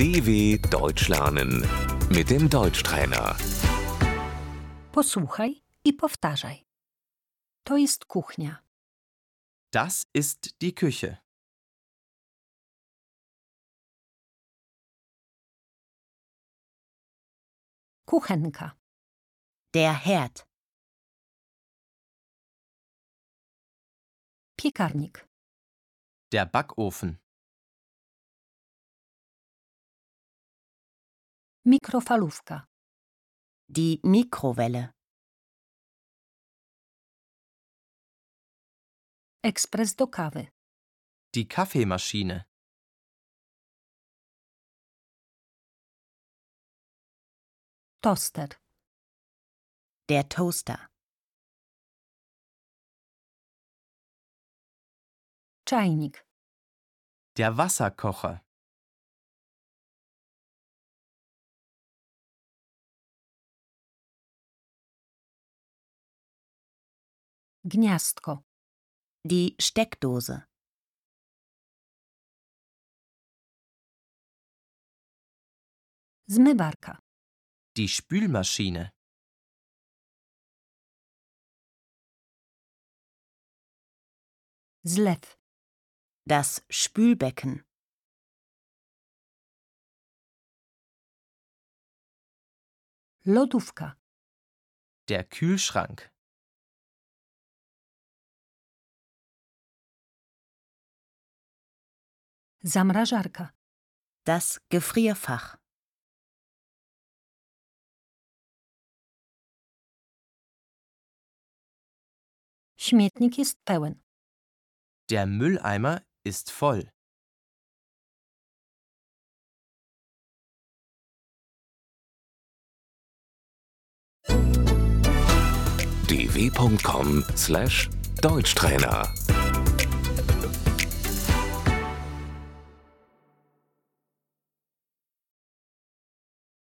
DW Deutsch lernen mit dem Deutschtrainer. Posłuchaj i powtarzaj. To jest kuchnia. Das ist die Küche. Kuchenka. Der Herd. Piekarnik. Der Backofen. Mikrofalówka. Die Mikrowelle. Ekspres do kawy. Die Kaffeemaschine. Toster. Der Toaster. Czajnik. Der Wasserkocher. Gniazdko. Die Steckdose. Zmywarka. Die Spülmaschine. Zlew. Das Spülbecken. Lodówka. Der Kühlschrank. Zamrażarka. Das Gefrierfach. Śmietnik jest pełen. Der Mülleimer ist voll. dw.com/deutschtrainer